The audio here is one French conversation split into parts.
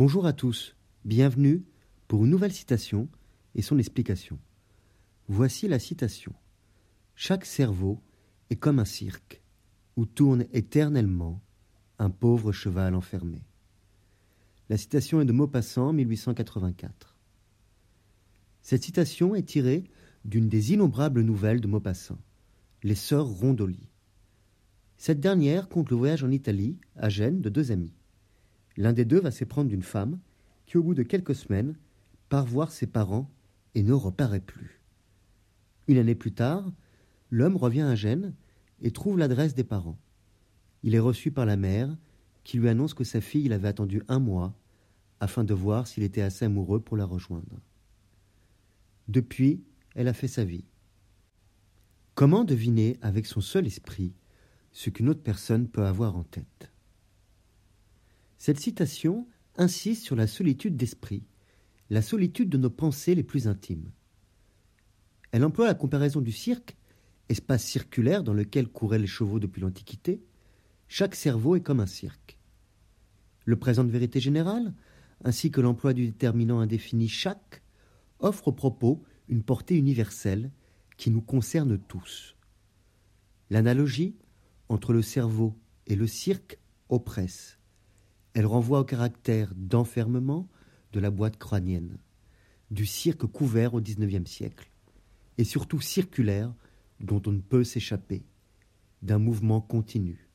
Bonjour à tous, bienvenue pour une nouvelle citation et son explication. Voici la citation. Chaque cerveau est comme un cirque où tourne éternellement un pauvre cheval enfermé. La citation est de Maupassant, 1884. Cette citation est tirée d'une des innombrables nouvelles de Maupassant, Les Sœurs Rondoli. Cette dernière compte le voyage en Italie, à Gênes, de deux amis. L'un des deux va s'éprendre d'une femme qui, au bout de quelques semaines, part voir ses parents et ne reparaît plus. Une année plus tard, l'homme revient à Gênes et trouve l'adresse des parents. Il est reçu par la mère qui lui annonce que sa fille l'avait attendu un mois afin de voir s'il était assez amoureux pour la rejoindre. Depuis, elle a fait sa vie. Comment deviner avec son seul esprit ce qu'une autre personne peut avoir en tête? Cette citation insiste sur la solitude d'esprit, la solitude de nos pensées les plus intimes. Elle emploie la comparaison du cirque, espace circulaire dans lequel couraient les chevaux depuis l'Antiquité. Chaque cerveau est comme un cirque. Le présent de vérité générale, ainsi que l'emploi du déterminant indéfini chaque, offre au propos une portée universelle qui nous concerne tous. L'analogie entre le cerveau et le cirque oppresse. Elle renvoie au caractère d'enfermement de la boîte crânienne, du cirque couvert au XIXe siècle, et surtout circulaire dont on ne peut s'échapper, d'un mouvement continu.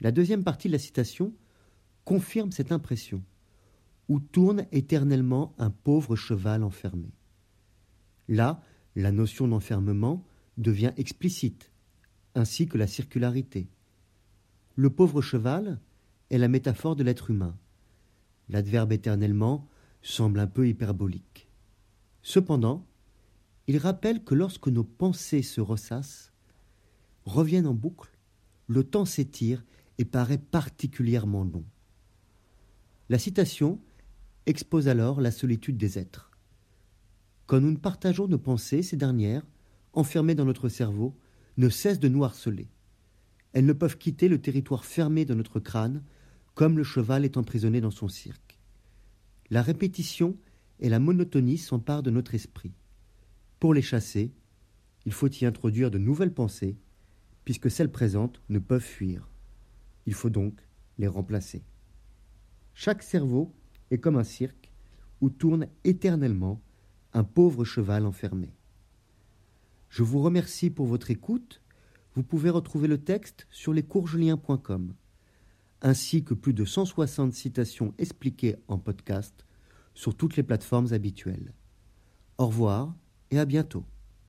La deuxième partie de la citation confirme cette impression, où tourne éternellement un pauvre cheval enfermé. Là, la notion d'enfermement devient explicite, ainsi que la circularité. Le pauvre cheval est la métaphore de l'être humain. L'adverbe éternellement semble un peu hyperbolique. Cependant, il rappelle que lorsque nos pensées se ressassent, reviennent en boucle, le temps s'étire et paraît particulièrement long. La citation expose alors la solitude des êtres. Quand nous ne partageons nos pensées, ces dernières, enfermées dans notre cerveau, ne cessent de nous harceler. Elles ne peuvent quitter le territoire fermé de notre crâne, comme le cheval est emprisonné dans son cirque. La répétition et la monotonie s'emparent de notre esprit. Pour les chasser, il faut y introduire de nouvelles pensées, puisque celles présentes ne peuvent fuir. Il faut donc les remplacer. Chaque cerveau est comme un cirque où tourne éternellement un pauvre cheval enfermé. Je vous remercie pour votre écoute. Vous pouvez retrouver le texte sur lescoursjulien.com, ainsi que plus de 160 citations expliquées en podcast sur toutes les plateformes habituelles. Au revoir et à bientôt.